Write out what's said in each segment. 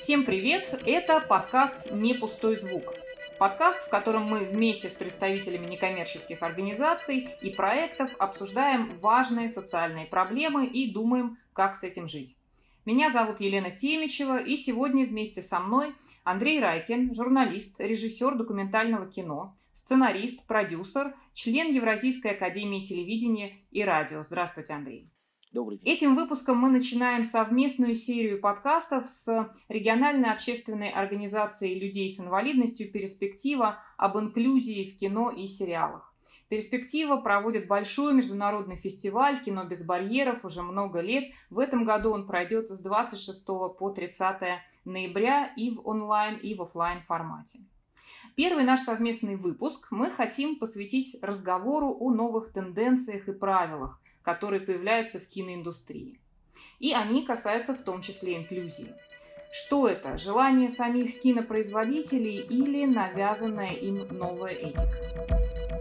Всем привет! Это подкаст «Не пустой звук». Подкаст, в котором мы вместе с представителями некоммерческих организаций и проектов обсуждаем важные социальные проблемы и думаем, как с этим жить. Меня зовут Елена Темичева, и сегодня вместе со мной Андрей Райкин, журналист, режиссер документального кино, сценарист, продюсер, член Евразийской академии телевидения и радио. Здравствуйте, Андрей. Добрый день. Этим выпуском мы начинаем совместную серию подкастов с региональной общественной организацией людей с инвалидностью «Перспектива» об инклюзии в кино и сериалах. «Перспектива» проводит большой международный фестиваль «Кино без барьеров» уже много лет. В этом году он пройдет с 26 по 30 ноября и в онлайн, и в офлайн формате. Первый наш совместный выпуск мы хотим посвятить разговору о новых тенденциях и правилах, которые появляются в киноиндустрии. И они касаются в том числе инклюзии. Что это? Желание самих кинопроизводителей или навязанная им новая этика?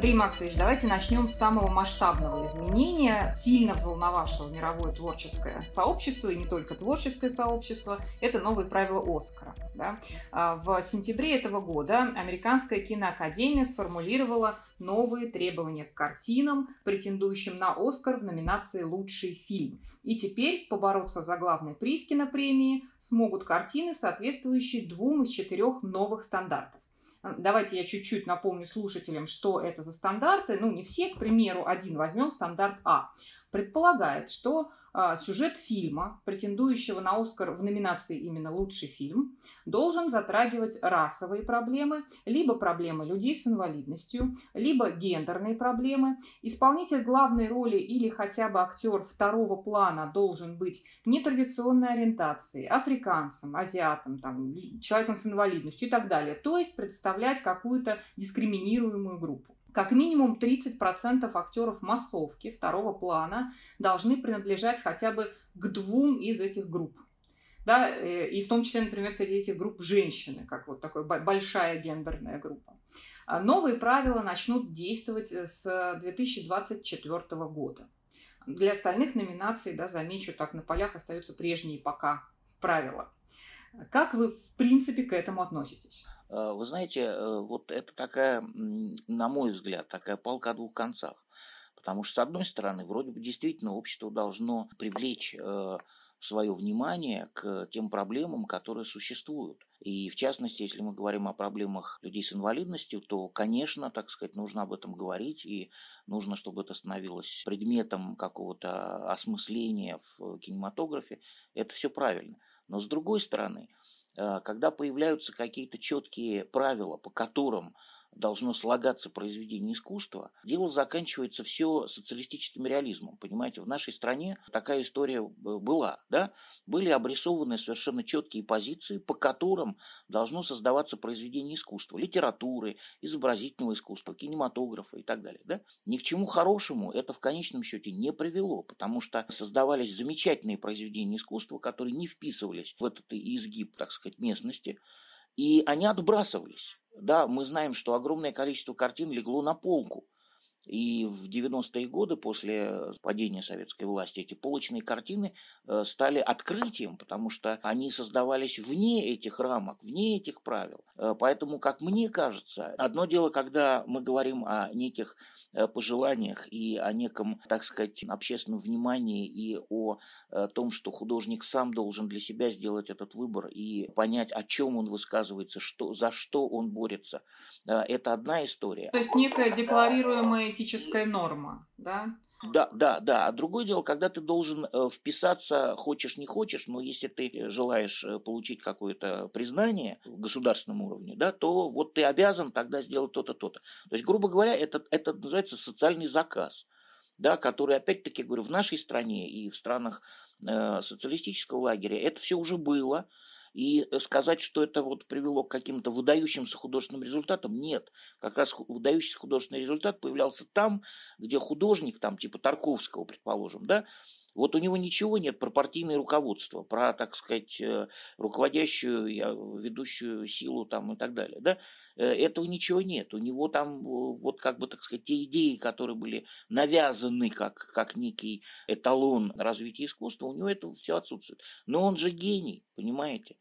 Андрей Максович, давайте начнем с самого масштабного изменения, сильно взволновавшего мировое творческое сообщество, и не только творческое сообщество, это новые правила Оскара. Да? А, в сентябре этого года Американская киноакадемия сформулировала новые требования к картинам, претендующим на Оскар в номинации «Лучший фильм». И теперь побороться за главный приз кинопремии смогут картины, соответствующие двум из четырех новых стандартов. Давайте я чуть-чуть напомню слушателям, что это за стандарты. Ну, не все, к примеру, один возьмем стандарт А. Предполагает, что а, сюжет фильма, претендующего на Оскар в номинации именно «Лучший фильм», должен затрагивать расовые проблемы, либо проблемы людей с инвалидностью, либо гендерные проблемы. Исполнитель главной роли или хотя бы актер второго плана должен быть нетрадиционной ориентации, африканцем, азиатом, там, человеком с инвалидностью и так далее. То есть представлять какую-то дискриминируемую группу. Как минимум 30% актеров массовки второго плана должны принадлежать хотя бы к двум из этих групп. Да, э, и в том числе, например, среди этих групп женщины, как вот такая большая гендерная группа. А новые правила начнут действовать э, с 2024 года. Для остальных номинаций, да, замечу, так на полях остаются прежние пока правила. Как вы, в принципе, к этому относитесь? Э, вы знаете, э, вот это такая, на мой взгляд, такая палка о двух концах. Потому что, с одной стороны, вроде бы действительно общество должно привлечь э, свое внимание к тем проблемам, которые существуют. И в частности, если мы говорим о проблемах людей с инвалидностью, то, конечно, так сказать, нужно об этом говорить, и нужно, чтобы это становилось предметом какого-то осмысления в кинематографе. Это все правильно. Но с другой стороны, когда появляются какие-то четкие правила, по которым должно слагаться произведение искусства, дело заканчивается все социалистическим реализмом. Понимаете, в нашей стране такая история э, была. Да? Были обрисованы совершенно четкие позиции, по которым должно создаваться произведение искусства, литературы, изобразительного искусства, кинематографа и так далее. Да? Ни к чему хорошему это в конечном счете не привело, потому что создавались замечательные произведения искусства, которые не вписывались в этот изгиб, так сказать, местности, и они отбрасывались. Да, мы знаем, что огромное количество картин легло на полку. И в 90-е годы, после падения советской власти, эти полочные картины э, стали открытием, потому что они создавались вне этих рамок, вне этих правил. Э, поэтому, как мне кажется, одно дело, когда мы говорим о неких э, пожеланиях и о неком, так сказать, общественном внимании и о том, что художник сам должен для себя сделать этот выбор и понять, о чем он высказывается, что, за что он борется. Это одна история. То есть некая декларируемая этическая норма, да? Да, да, да. А другое дело, когда ты должен э, вписаться, хочешь, не хочешь, но если ты желаешь э, получить какое-то признание в государственном уровне, да, то вот ты обязан тогда сделать то-то, то-то. То есть, грубо говоря, это, это называется социальный заказ да, который, опять-таки, говорю, в нашей стране и в странах э, социалистического лагеря это все уже было, и сказать, что это вот привело к каким-то выдающимся художественным результатам, нет. Как раз выдающийся художественный результат появлялся там, где художник, там типа Тарковского, предположим, да, Вот у него ничего нет про партийное руководство, про, так сказать, э, руководящую, ведущую силу там и так далее. Да? Э, этого ничего нет. У него там вот как бы, так сказать, те идеи, которые были навязаны как, как некий эталон развития искусства, у него это все отсутствует. Но он же гений, понимаете?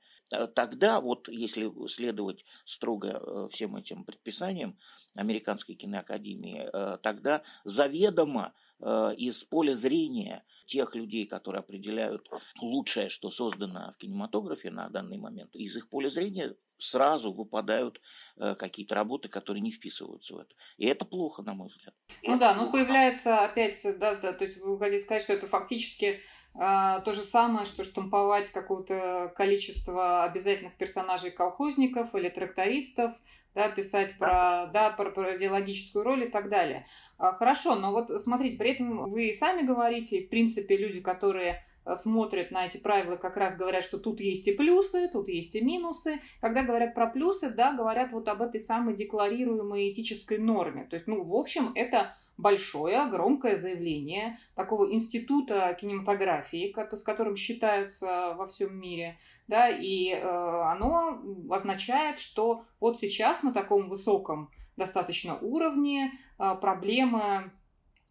Тогда, вот если следовать строго всем этим предписаниям Американской киноакадемии, тогда заведомо Э, из поля зрения тех людей, которые определяют лучшее, что создано в кинематографе на данный момент, из их поля зрения сразу выпадают э, какие-то работы, которые не вписываются в это. И это плохо, на мой взгляд. Ну да, ну появляется опять, да, да, то есть вы хотите сказать, что это фактически а, то же самое, что штамповать какое-то количество обязательных персонажей колхозников или трактористов, да, писать про, да, про, про идеологическую роль и так далее. А, хорошо, но вот смотрите, при этом вы сами говорите, в принципе, люди, которые а, смотрят на эти правила, как раз говорят, что тут есть и плюсы, тут есть и минусы. Когда говорят про плюсы, да, говорят вот об этой самой декларируемой этической норме. То есть, ну, в общем, это большое, громкое заявление такого института кинематографии, с которым считаются во всем мире, да, и э, оно означает, что вот сейчас на таком высоком достаточно уровне э, проблема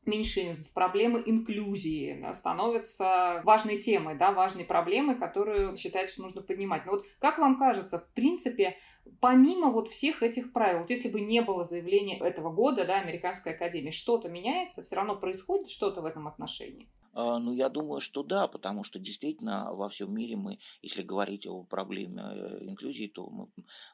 меньшинств, проблемы инклюзии да, становятся важной темой, да, важной проблемой, которую считается, что нужно поднимать. Но вот как вам кажется, в принципе, помимо вот всех этих правил, вот если бы не было заявления этого года, да, Американской Академии, что-то меняется, все равно происходит что-то в этом отношении? А, ну, я думаю, что да, потому что действительно во всем мире мы, если говорить о проблеме э, инклюзии, то мы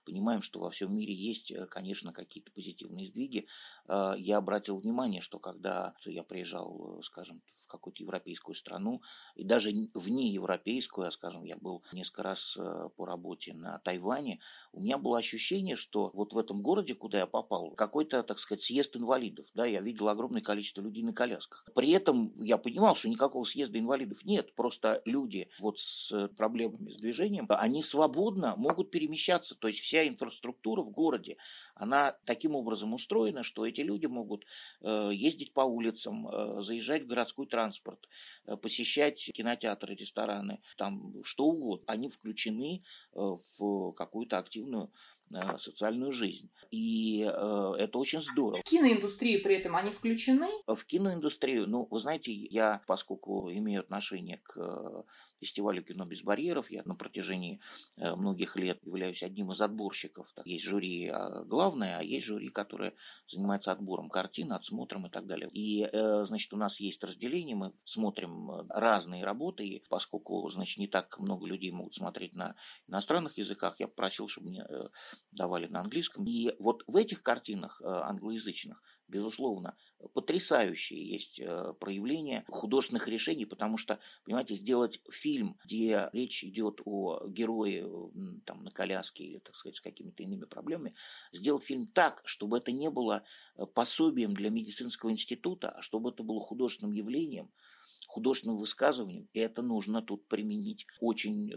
понимаем, что во всем мире есть, э, конечно, какие-то позитивные сдвиги. А, я обратил внимание, что когда я приезжал, скажем, в какую-то европейскую страну, и даже вне европейскую, а, скажем, я был несколько раз э, по работе на Тайване, у меня было ощущение, что вот в этом городе, куда я попал, какой-то, так сказать, съезд инвалидов. Да, я видел огромное количество людей на колясках. При этом я понимал, что никакого съезда инвалидов нет, просто люди вот с проблемами с движением, они свободно могут перемещаться, то есть вся инфраструктура в городе, она таким образом устроена, что эти люди могут э, ездить по улицам, э, заезжать в городской транспорт, э, посещать кинотеатры, рестораны, там что угодно. Они включены в какую-то активную Э, социальную жизнь. И э, это очень здорово. В киноиндустрию при этом они включены? В киноиндустрию, ну, вы знаете, я, поскольку имею отношение к э, фестивалю кино без барьеров, я на протяжении э, многих лет являюсь одним из отборщиков. Есть жюри а, главное, а есть жюри, которое занимается отбором картин, отсмотром и так далее. И, э, значит, у нас есть разделение, мы смотрим э, разные работы, и поскольку, значит, не так много людей могут смотреть на иностранных языках, я попросил, чтобы мне э, давали на английском. И вот в этих картинах э, англоязычных, безусловно, потрясающие есть э, проявления художественных решений, потому что, понимаете, сделать фильм, где речь идет о герое там, на коляске или, так сказать, с какими-то иными проблемами, сделать фильм так, чтобы это не было э, пособием для медицинского института, а чтобы это было художественным явлением, художественным высказыванием, и это нужно тут применить очень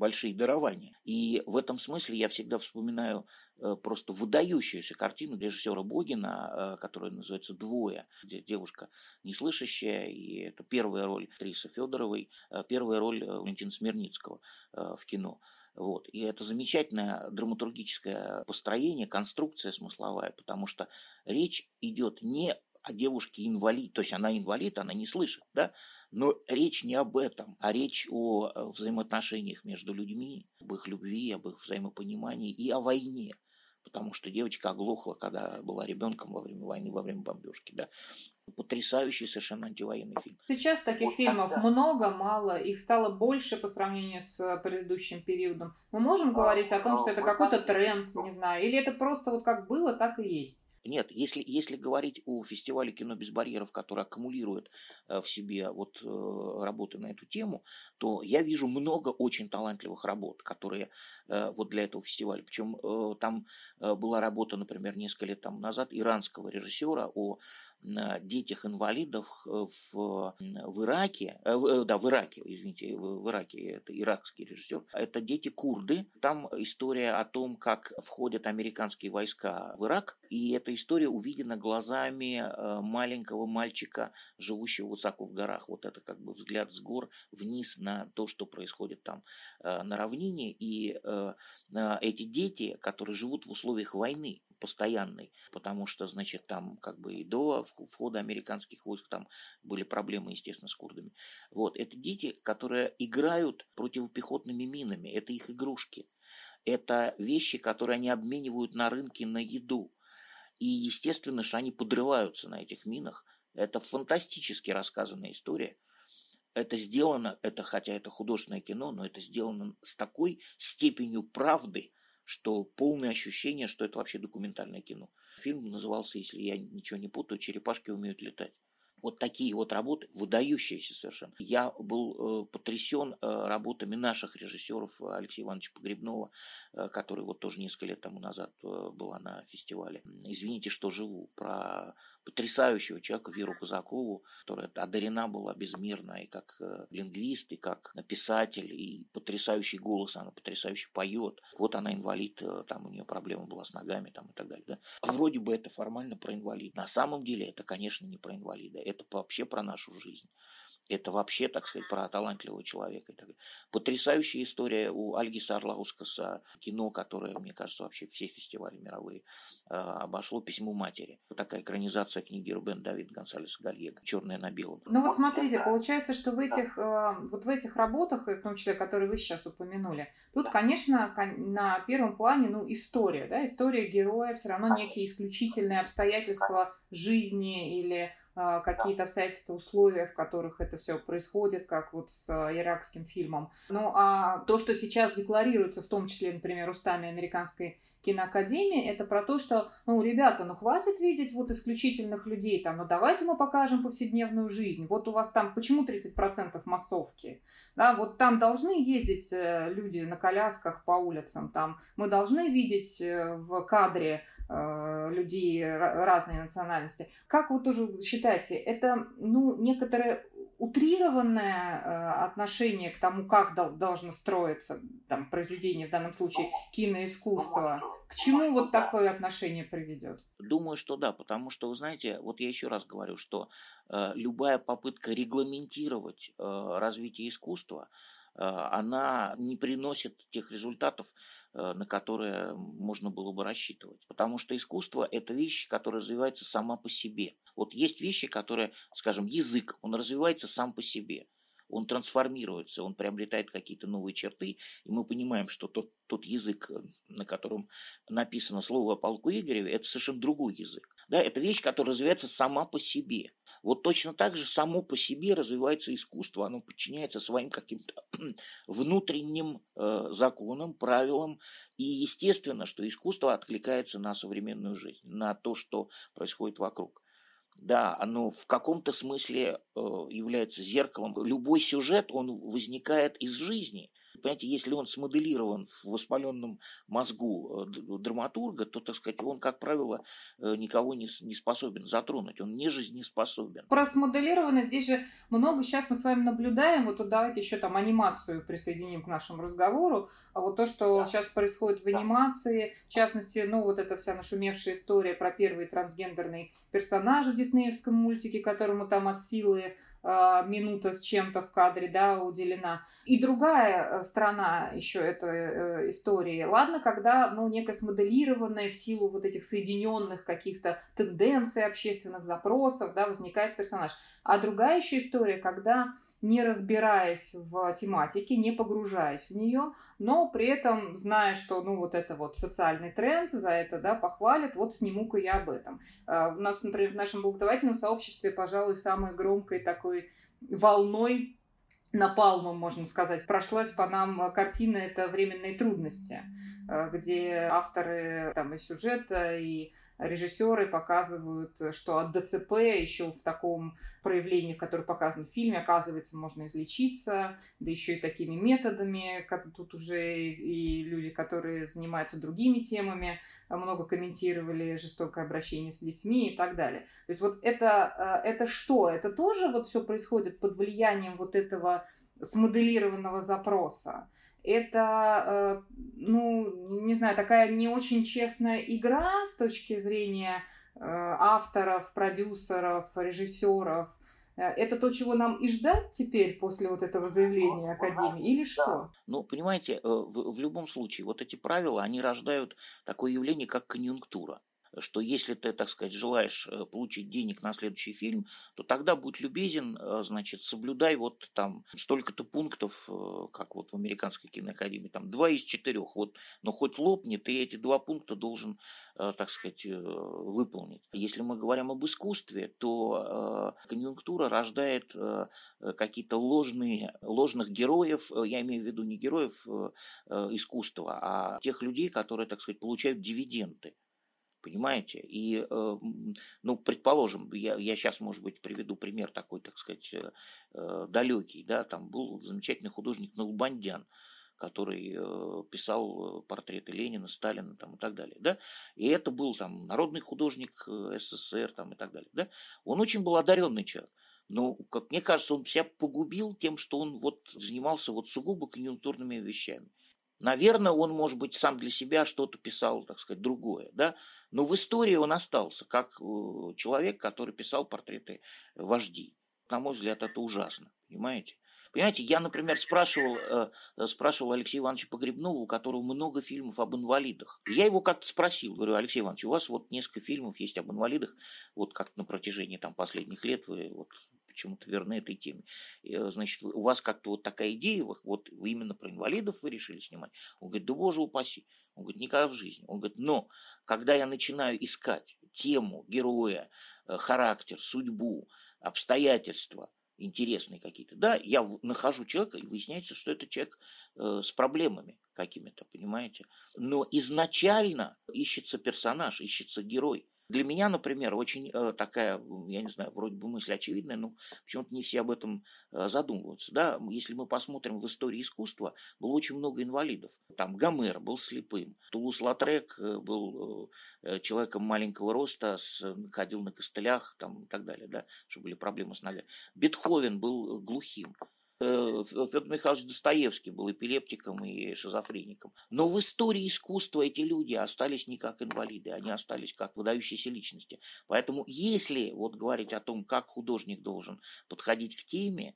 большие дарования. И в этом смысле я всегда вспоминаю э, просто выдающуюся картину режиссера Богина, э, которая называется «Двое», где девушка неслышащая, и это первая роль Триса Федоровой, э, первая роль Валентина Смирницкого в кино. Вот. И это замечательное драматургическое построение, конструкция смысловая, потому что речь идет не о девушке инвалид, то есть она инвалид, она не слышит, да, но речь не об этом, а речь о э, взаимоотношениях между людьми, об их любви, об их взаимопонимании и о войне, потому что девочка оглохла, когда была ребенком во время войны, во время бомбежки, да. Потрясающий совершенно антивоенный фильм. Сейчас таких вот фильмов тогда. много, мало, их стало больше по сравнению с предыдущим периодом. Мы можем говорить о том, что это какой-то тренд, не знаю, или это просто вот как было, так и есть. Нет, если, если говорить о фестивале кино без барьеров, который аккумулирует э, в себе вот э, работы на эту тему, то я вижу много очень талантливых работ, которые э, вот для этого фестиваля. Причем там была работа, например, несколько лет там назад иранского режиссера о детях инвалидов в, в Ираке, в, да, в Ираке, извините, в Ираке, это иракский режиссер, это дети курды. Там история о том, как входят американские войска в Ирак, и эта история увидена глазами маленького мальчика, живущего высоко в горах. Вот это как бы взгляд с гор вниз на то, что происходит там на равнине, и эти дети, которые живут в условиях войны, постоянной, потому что, значит, там как бы и до входа американских войск там были проблемы, естественно, с курдами. Вот, это дети, которые играют противопехотными минами, это их игрушки. Это вещи, которые они обменивают на рынке на еду. И, естественно, что они подрываются на этих минах. Это фантастически рассказанная история. Это сделано, это хотя это художественное кино, но это сделано с такой степенью правды, что полное ощущение, что это вообще документальное кино. Фильм назывался, если я ничего не путаю, «Черепашки умеют летать». Вот такие вот работы, выдающиеся совершенно. Я был э, потрясен э, работами наших режиссеров Алексея Ивановича Погребного, э, который вот тоже несколько лет тому назад э, была на фестивале. «Извините, что живу», про потрясающего человека Веру Казакову, которая одарена была безмерно и как э, лингвист, и как писатель, и потрясающий голос, она потрясающе поет. Вот она инвалид, э, там у нее проблема была с ногами там, и так далее. Да? Вроде бы это формально про инвалид. На самом деле это, конечно, не про инвалида, это вообще про нашу жизнь. Это вообще, так сказать, про талантливого человека. Потрясающая история у Альгиса Арлаускаса, кино, которое, мне кажется, вообще все фестивали мировые а, обошло «Письмо матери». Такая экранизация книги Рубен Давид Гонсалеса Гальего «Черное на белом». Ну вот смотрите, получается, что в этих, э, вот в этих работах, в том числе, которые вы сейчас упомянули, тут, конечно, на первом плане, ну, история, да, история героя, все равно некие исключительные обстоятельства жизни или а, какие-то обстоятельства, условия, в которых это все происходит, как вот с а, иракским фильмом. Ну а то, что сейчас декларируется, в том числе, например, устами американской киноакадемии, это про то, что, ну, ребята, ну хватит видеть вот исключительных людей, там, ну давайте мы покажем повседневную жизнь. Вот у вас там, почему 30% массовки? Да, вот там должны ездить э, люди на колясках по улицам, там мы должны видеть э, в кадре людей разной национальности. Как вы тоже считаете, это, ну, некоторое утрированное э, отношение к тому, как дол- должно строиться там, произведение, в данном случае киноискусство, к чему вот такое отношение приведет? Думаю, что да, потому что, вы знаете, вот я еще раз говорю, что э, любая попытка регламентировать э, развитие искусства, э, она не приносит тех результатов, э, на которые можно было бы рассчитывать. Потому что искусство – это вещь, которая развивается сама по себе. Вот есть вещи, которые, скажем, язык, он развивается сам по себе он трансформируется, он приобретает какие-то новые черты, и мы понимаем, что тот, тот язык, на котором написано слово о полку Игореве, это совершенно другой язык. Да, это вещь, которая развивается сама по себе. Вот точно так же само по себе развивается искусство, оно подчиняется своим каким-то внутренним э, законам, правилам, и естественно, что искусство откликается на современную жизнь, на то, что происходит вокруг. Да, оно в каком-то смысле э, является зеркалом. Любой сюжет, он возникает из жизни. Понимаете, если он смоделирован в воспаленном мозгу э, драматурга, то, так сказать, он, как правило, э, никого не, не способен затронуть, он не жизнеспособен. Про смоделированность здесь же много сейчас мы с вами наблюдаем, вот тут давайте еще там анимацию присоединим к нашему разговору, а вот то, что да. сейчас происходит в анимации, в частности, ну вот эта вся нашумевшая история про первый трансгендерный персонаж в диснеевском мультике, которому там от силы минута с чем-то в кадре, да, уделена. И другая э, сторона еще этой э, истории. Ладно, когда, ну, некая смоделированная в силу вот этих соединенных каких-то тенденций общественных запросов, да, возникает персонаж. А другая еще история, когда не разбираясь в тематике, не погружаясь в нее, но при этом зная, что ну вот это вот социальный тренд, за это да, похвалят, вот сниму-ка я об этом. А, у нас, например, в нашем благотворительном сообществе, пожалуй, самой громкой такой волной напалмом, можно сказать, прошлась по нам картина «Это временные трудности». где авторы там и сюжета, и режиссеры показывают, что от ДЦП еще в таком проявлении, которое показано в фильме, оказывается, можно излечиться, да еще и такими методами, как тут уже и люди, которые занимаются другими темами, много комментировали жестокое обращение с детьми и так далее. То есть вот это, э, это что? Это тоже вот все происходит под влиянием вот этого смоделированного запроса? Это, э, ну, не знаю, такая не очень честная игра с точки зрения э, авторов, продюсеров, режиссеров. Э, это то, чего нам и ждать теперь после вот этого заявления Академии, или что? Ну, понимаете, в, в любом случае, вот эти правила, они рождают такое явление, как конъюнктура что если ты, так сказать, желаешь э, получить денег на следующий фильм, то тогда будь любезен, э, значит, соблюдай вот там столько-то пунктов, э, как вот в американской киноакадемии, там два из четырех, вот, но хоть лопни, ты эти два пункта должен, так сказать, выполнить. Если мы говорим об искусстве, то конъюнктура рождает какие-то ложные, ложных героев, я имею в виду не героев искусства, а тех людей, которые, так сказать, получают дивиденды Понимаете? И, э, ну, предположим, я, я сейчас, может быть, приведу пример такой, так сказать, э, э, далекий, да, там был замечательный художник Налбандян, который писал портреты Ленина, Сталина там, и так далее. Да? И это был там, народный художник СССР там, и так далее. Да? Он очень был одаренный человек. Но, как мне кажется, он себя погубил тем, что он вот занимался вот сугубо конъюнктурными вещами. Наверное, он, может быть, сам для себя что-то писал, так сказать, другое, да, но в истории он остался как э, человек, который писал портреты вождей. На мой взгляд, это ужасно, понимаете? Понимаете, я, например, спрашивал, э, спрашивал Алексея Ивановича Погребнова, у которого много фильмов об инвалидах. Я его как-то спросил, говорю, Алексей Иванович, у вас вот несколько фильмов есть об инвалидах, вот как на протяжении там последних лет вы вот почему-то верны этой теме. Э, значит, у вас как-то вот такая идея, вот вы именно про инвалидов вы решили снимать. Он говорит, да боже упаси. Он говорит, никогда в жизни. Он говорит, но когда я начинаю искать тему, героя, э, характер, судьбу, обстоятельства, интересные какие-то, да, я нахожу человека, и выясняется, что это человек э, с проблемами какими-то, понимаете. Но изначально ищется персонаж, ищется герой. Для меня, например, очень э, такая, я не знаю, вроде бы мысль очевидная, но почему-то не все об этом э, задумываются. Да? Если мы посмотрим в истории искусства, было очень много инвалидов. Там Гомер был слепым, Тулус Латрек э, был человеком маленького роста, ходил на костылях там, и так далее, да, что были проблемы с ногами. Бетховен был глухим. Э, Федор Михайлович Достоевский был эпилептиком и шизофреником. Но в истории искусства эти люди остались не как инвалиды, они остались как выдающиеся личности. Поэтому если вот говорить о том, как художник должен подходить к теме,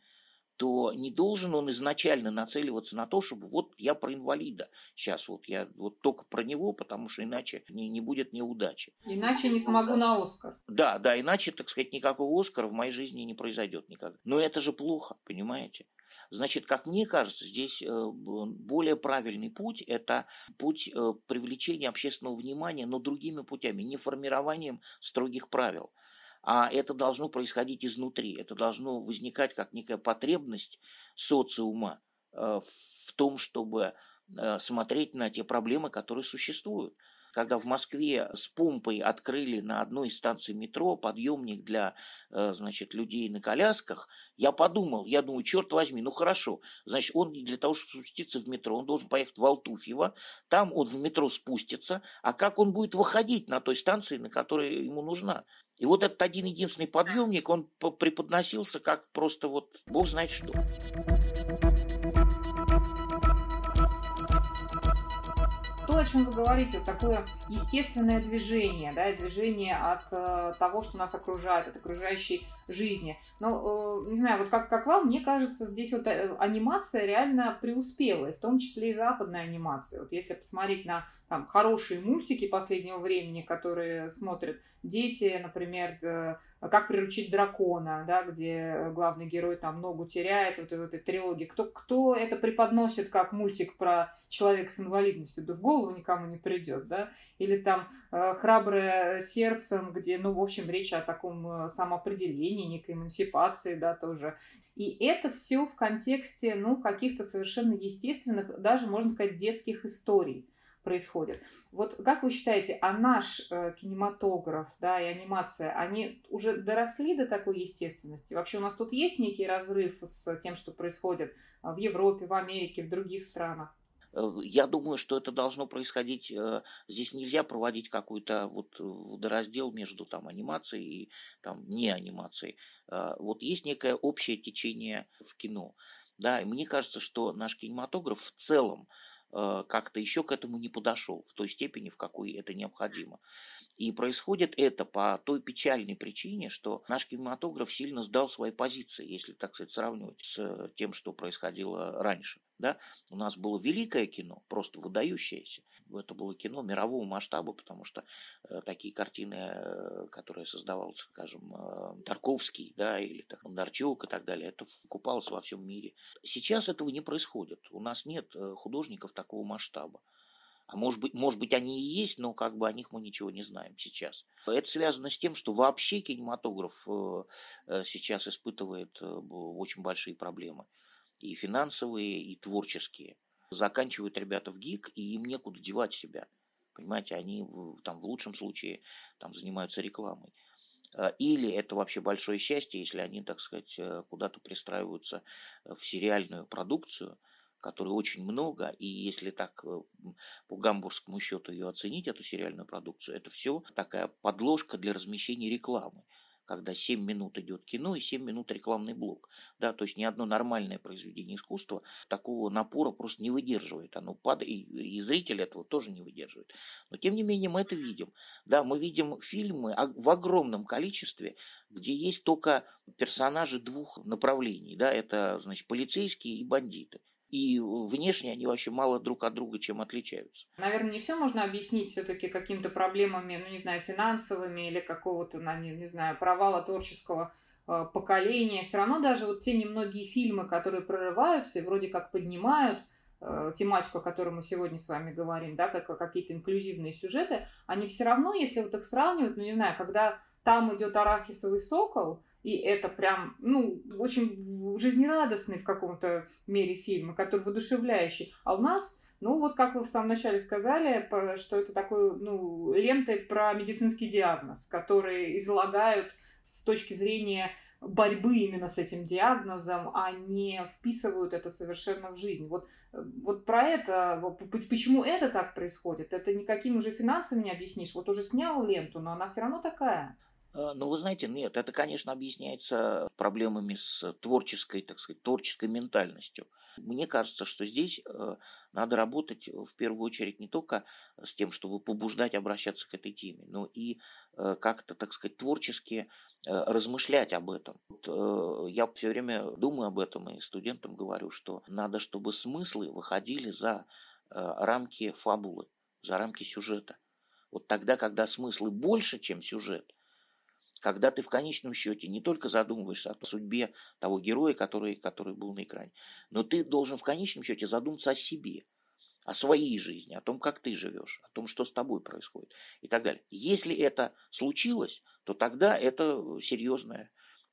то не должен он изначально нацеливаться на то, чтобы вот я про инвалида. Сейчас вот я вот только про него, потому что иначе не, не будет неудачи. Иначе не смогу на Оскар. Да, да, иначе, так сказать, никакого Оскара в моей жизни не произойдет никогда. Но это же плохо, понимаете? Значит, как мне кажется, здесь э, более правильный путь – это путь э, привлечения общественного внимания, но другими путями, не формированием строгих правил – а это должно происходить изнутри, это должно возникать как некая потребность социума э, в том, чтобы э, смотреть на те проблемы, которые существуют когда в Москве с помпой открыли на одной из станций метро подъемник для, э, значит, людей на колясках, я подумал, я думаю, черт возьми, ну хорошо, значит, он для того, чтобы спуститься в метро, он должен поехать в Алтуфьево, там он в метро спустится, а как он будет выходить на той станции, на которой ему нужна? И вот этот один единственный подъемник, он преподносился как просто вот бог знает что. О чем вы говорите, вот такое естественное движение, да, движение от э, того, что нас окружает, от окружающей жизни. Но, э, не знаю, вот как, как вам, мне кажется, здесь вот э, анимация реально преуспела, и в том числе и западная анимация. Вот если посмотреть на там, хорошие мультики последнего времени, которые смотрят дети, например, э, «Как приручить дракона», да, где главный герой там ногу теряет, вот в этой трилогии. Кто, кто это преподносит как мультик про человека с инвалидностью? Да в голову никому не придет, да? Или там «Храброе сердцем», где, ну, в общем, речь о таком самоопределении, некой эмансипации, да, тоже. И это все в контексте, ну, каких-то совершенно естественных, даже, можно сказать, детских историй. происходит. Вот как вы считаете, а наш э, кинематограф, да, и анимация, они уже доросли до такой естественности? Вообще у нас тут есть некий разрыв с тем, что происходит в Европе, в Америке, в других странах? Э, я думаю, что это должно происходить. Э, здесь нельзя проводить какой-то вот водораздел между там анимацией и там не анимацией. Э, вот есть некое общее течение в кино. Да, и мне кажется, что наш кинематограф в целом как-то еще к этому не подошел в той степени, в какой это необходимо. И происходит это по той печальной причине, что наш кинематограф сильно сдал свои позиции, если, так сказать, сравнивать с тем, что происходило раньше. Да? У нас было великое кино, просто выдающееся. Это было кино мирового масштаба, потому что э, такие картины, э, которые создавал, скажем, э, Тарковский, да, или так, Бондарчук и так далее, это купалось во всем мире. Сейчас этого не происходит. У нас нет э, художников такого масштаба. А может быть, может быть, они и есть, но как бы о них мы ничего не знаем сейчас. Это связано с тем, что вообще кинематограф э, э, сейчас испытывает э, очень большие проблемы и финансовые, и творческие. Заканчивают ребята в ГИК, и им некуда девать себя. Понимаете, они там в лучшем случае там занимаются рекламой. А, или это вообще большое счастье, если они, так сказать, э, куда-то пристраиваются в сериальную продукцию, которой очень много, и если так э, по гамбургскому счету ее оценить, эту сериальную продукцию, это все такая подложка для размещения рекламы когда 7 минут идет кино и 7 минут рекламный блок. Да, то есть ни одно нормальное произведение искусства такого напора просто не выдерживает. Оно падает, и, и зритель этого тоже не выдерживает. Но тем не менее мы это видим. Да, мы видим фильмы в огромном количестве, где есть только персонажи двух направлений. Да, это, значит, полицейские и бандиты и внешне они вообще мало друг от друга чем отличаются. Наверное, не все можно объяснить все-таки какими-то проблемами, ну, не знаю, финансовыми или какого-то, не, знаю, провала творческого э, поколения. Все равно даже вот те немногие фильмы, которые прорываются и вроде как поднимают э, тематику, о которой мы сегодня с вами говорим, да, как какие-то инклюзивные сюжеты, они все равно, если вот их сравнивать, ну, не знаю, когда там идет арахисовый сокол, и это прям, ну, очень жизнерадостный в каком-то мере фильм, который воодушевляющий. А у нас, ну, вот как вы в самом начале сказали, что это такой, ну, ленты про медицинский диагноз, которые излагают с точки зрения борьбы именно с этим диагнозом, а не вписывают это совершенно в жизнь. Вот, вот про это, почему это так происходит, это никакими уже финансами не объяснишь. Вот уже снял ленту, но она все равно такая. Э, ну, вы знаете, нет, это, конечно, объясняется проблемами с творческой, так сказать, творческой ментальностью. Мне кажется, что здесь э, надо работать в первую очередь не только с тем, чтобы побуждать обращаться к этой теме, но и э, как-то, так сказать, творчески размышлять об этом. Я все время думаю об этом и студентам говорю, что надо, чтобы смыслы выходили за рамки фабулы, за рамки сюжета. Вот тогда, когда смыслы больше, чем сюжет – когда ты в конечном счете не только задумываешься о судьбе того героя, который, который был на экране, но ты должен в конечном счете задуматься о себе, о своей жизни, о том, как ты живешь, о том, что с тобой происходит и так далее. Если это случилось, то тогда это серьезное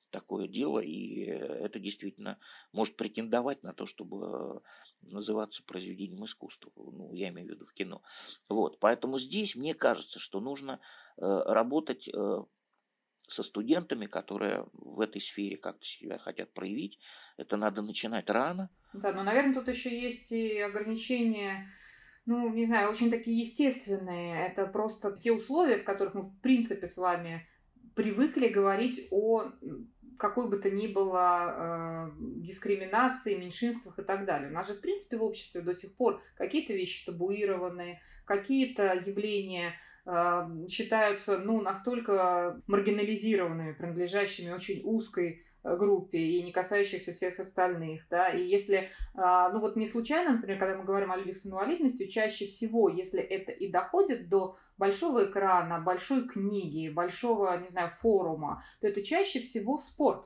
такое дело, и это действительно может претендовать на то, чтобы называться произведением искусства. Ну, я имею в виду в кино. Вот. Поэтому здесь мне кажется, что нужно э, работать э, со студентами, которые в этой сфере как-то себя хотят проявить. Это надо начинать рано. Да, но, наверное, тут еще есть и ограничения, ну, не знаю, очень такие естественные. Это просто те условия, в которых мы, в принципе, с вами привыкли говорить о какой бы то ни было э, дискриминации, меньшинствах и так далее. У нас же, в принципе, в обществе до сих пор какие-то вещи табуированы, какие-то явления считаются ну, настолько маргинализированными, принадлежащими очень узкой э, группе и не касающихся всех остальных, да, и если, а, ну вот не случайно, например, когда мы говорим о людях с инвалидностью, чаще всего, если это и доходит до большого экрана, большой книги, большого, не знаю, форума, то это чаще всего спорт.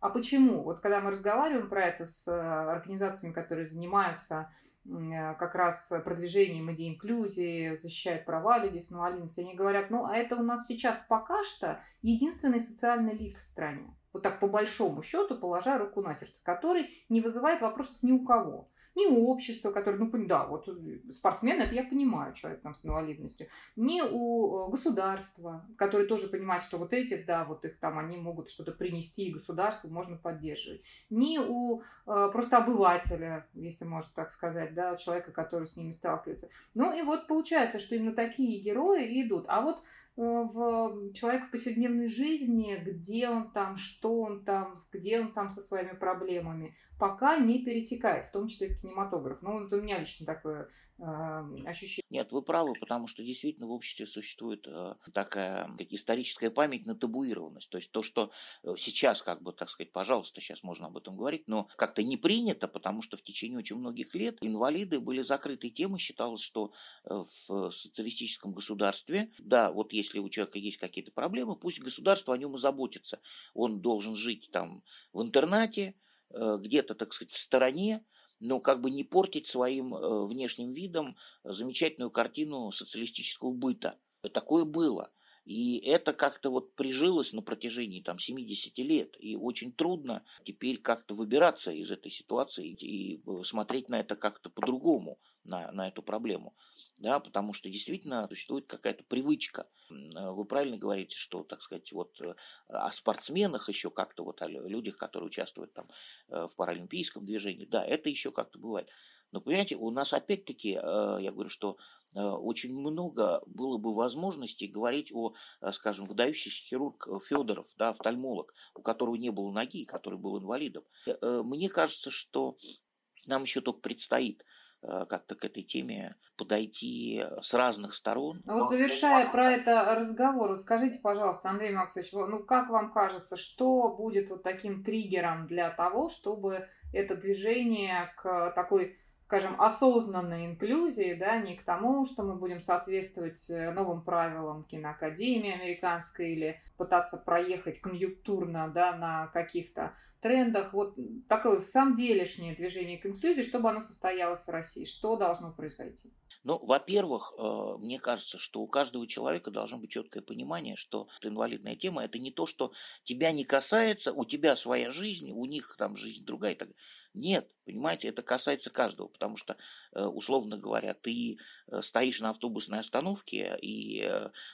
А почему? Вот когда мы разговариваем про это с э, организациями, которые занимаются Э, как раз продвижением идеи инклюзии, защищают права людей с инвалидностью, они говорят, ну, а это у нас сейчас пока что единственный социальный лифт в стране. Вот так по большому счету, положа руку на сердце, который не вызывает вопросов ни у кого. ни у общества, которое, ну, да, вот спортсмен, это я понимаю, человек там с инвалидностью, ни у государства, которое тоже понимает, что вот этих, да, вот их там, они могут что-то принести, и государству можно поддерживать, ни у просто обывателя, если можно так сказать, да, человека, который с ними сталкивается. Ну и вот получается, что именно такие герои идут. А вот Э, в человек в повседневной жизни, где он там, что он там, где он там со своими проблемами, пока не перетекает, в том числе в кинематограф. Ну, вот у меня лично такое э, ощущение. Нет, вы правы, потому что действительно в обществе существует э, такая историческая память на табуированность. То есть то, что э, сейчас, как бы, так сказать, пожалуйста, сейчас можно об этом говорить, но как-то не принято, потому что в течение очень многих лет инвалиды были закрытой темой. Считалось, что э, в социалистическом государстве, да, вот если у человека есть какие-то проблемы, пусть государство о нем и заботится. Он должен жить там в интернате, где-то, так сказать, в стороне, но как бы не портить своим э, внешним видом замечательную картину социалистического быта. Такое было. И это как-то вот прижилось на протяжении там 70 лет. И очень трудно теперь как-то выбираться из этой ситуации и э, смотреть на это как-то по-другому, на, на эту проблему да, потому что действительно существует какая-то привычка. Э, вы правильно говорите, что, так сказать, вот э, о спортсменах еще как-то, вот о людях, которые участвуют там в паралимпийском движении, да, это еще как-то бывает. Но, понимаете, у нас опять-таки, я говорю, что очень много было бы возможностей говорить о, скажем, выдающийся хирург Федоров, да, офтальмолог, у которого не было ноги, который был инвалидом. Мне кажется, что нам еще только предстоит Э, как-то к этой теме подойти с разных сторон. А вот завершая про это разговор, скажите, пожалуйста, Андрей Максович, ну как вам кажется, что будет вот таким триггером для того, чтобы это движение к такой скажем, осознанной инклюзии, да, не к тому, что мы будем соответствовать э, новым правилам киноакадемии американской или пытаться проехать конъюнктурно, да, на каких-то трендах. Вот такое в самом делешнее движение к инклюзии, чтобы оно состоялось в России. Что должно произойти? Ну, во-первых, э, мне кажется, что у каждого человека должно быть четкое понимание, что инвалидная тема – это не то, что тебя не касается, у тебя своя жизнь, у них там жизнь другая. Так нет, понимаете, это касается каждого, потому что, э, условно говоря, ты э, стоишь на автобусной остановке, и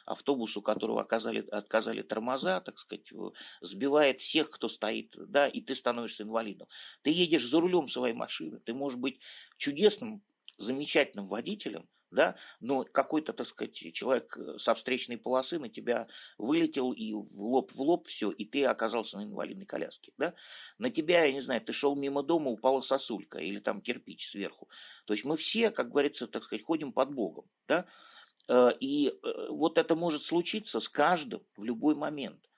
автобус, у которого оказали, отказали тормоза, так сказать, сбивает всех, кто стоит, да, и ты становишься инвалидом. Ты едешь за рулем своей машины, ты можешь быть чудесным, замечательным водителем, да, но какой-то, так сказать, человек э, со встречной полосы на тебя вылетел и в лоб в лоб все, и ты оказался на инвалидной коляске, да, на тебя, я не знаю, ты шел мимо дома, упала сосулька или там кирпич сверху, то есть мы все, как говорится, так сказать, ходим под Богом, да, э, и э, вот это может случиться с каждым в любой момент.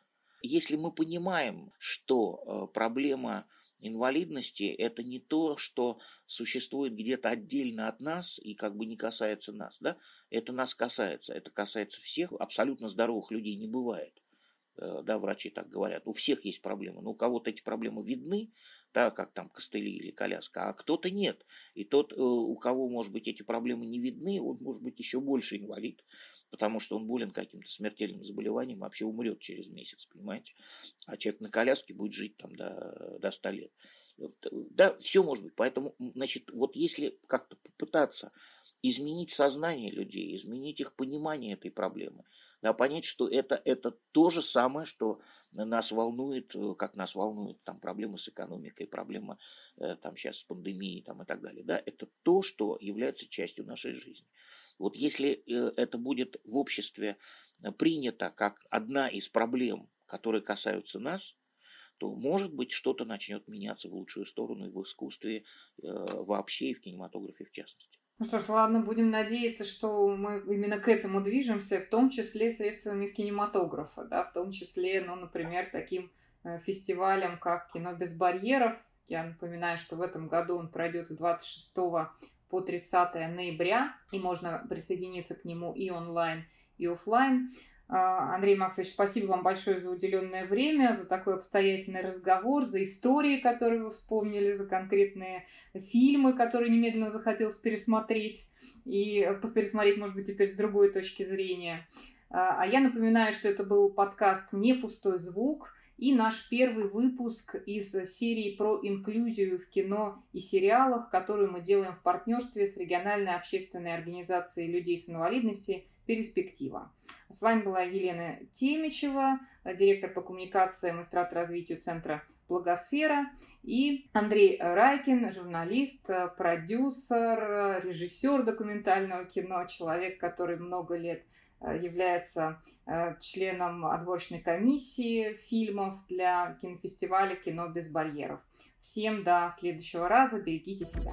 Если мы понимаем, что проблема инвалидности – это не то, что существует где-то отдельно от нас и как бы не касается нас. Да? Это нас касается, это касается всех. Абсолютно здоровых людей не бывает. Э, да, врачи так говорят. У всех есть проблемы. Но у кого-то эти проблемы видны, да, как там костыли или коляска, а кто-то нет. И тот, э, у кого, может быть, эти проблемы не видны, он может быть еще больше инвалид потому что он болен каким-то смертельным заболеванием, вообще умрет через месяц, понимаете? А человек на коляске будет жить там до, до 100 лет. Да, все может быть. Поэтому, значит, вот если как-то попытаться изменить сознание людей, изменить их понимание этой проблемы, понять, что это, это то же самое, что нас волнует, э, как нас волнует там проблемы с экономикой, проблема э, там сейчас с пандемией там, и так далее. Да, это то, что является частью нашей жизни. Вот если э, это будет в обществе принято как одна из проблем, которые касаются нас, то, может быть, что-то начнет меняться в лучшую сторону и в искусстве э, вообще, и в кинематографе в частности. Ну что ж, ладно, будем надеяться, что мы именно к этому движемся, в том числе средствами из кинематографа, да, в том числе, ну, например, таким фестивалем, как «Кино без барьеров». Я напоминаю, что в этом году он пройдет с 26 по 30 ноября, и можно присоединиться к нему и онлайн, и офлайн. А, Андрей Максович, спасибо вам большое за уделенное время, за такой обстоятельный разговор, за истории, которые вы вспомнили, за конкретные фильмы, которые немедленно захотелось пересмотреть и пересмотреть, может быть, теперь с другой точки зрения. А, а я напоминаю, что это был подкаст «Не пустой звук», и наш первый выпуск из серии про инклюзию в кино и сериалах, которую мы делаем в партнерстве с региональной общественной организацией людей с инвалидностью «Перспектива». С вами была Елена Темичева, директор по коммуникациям и страторазвитию Центра «Благосфера», и Андрей Райкин, журналист, продюсер, режиссер документального кино, человек, который много лет Э, является э, членом отборочной комиссии фильмов для кинофестиваля «Кино без барьеров». Всем до следующего раза. Берегите себя.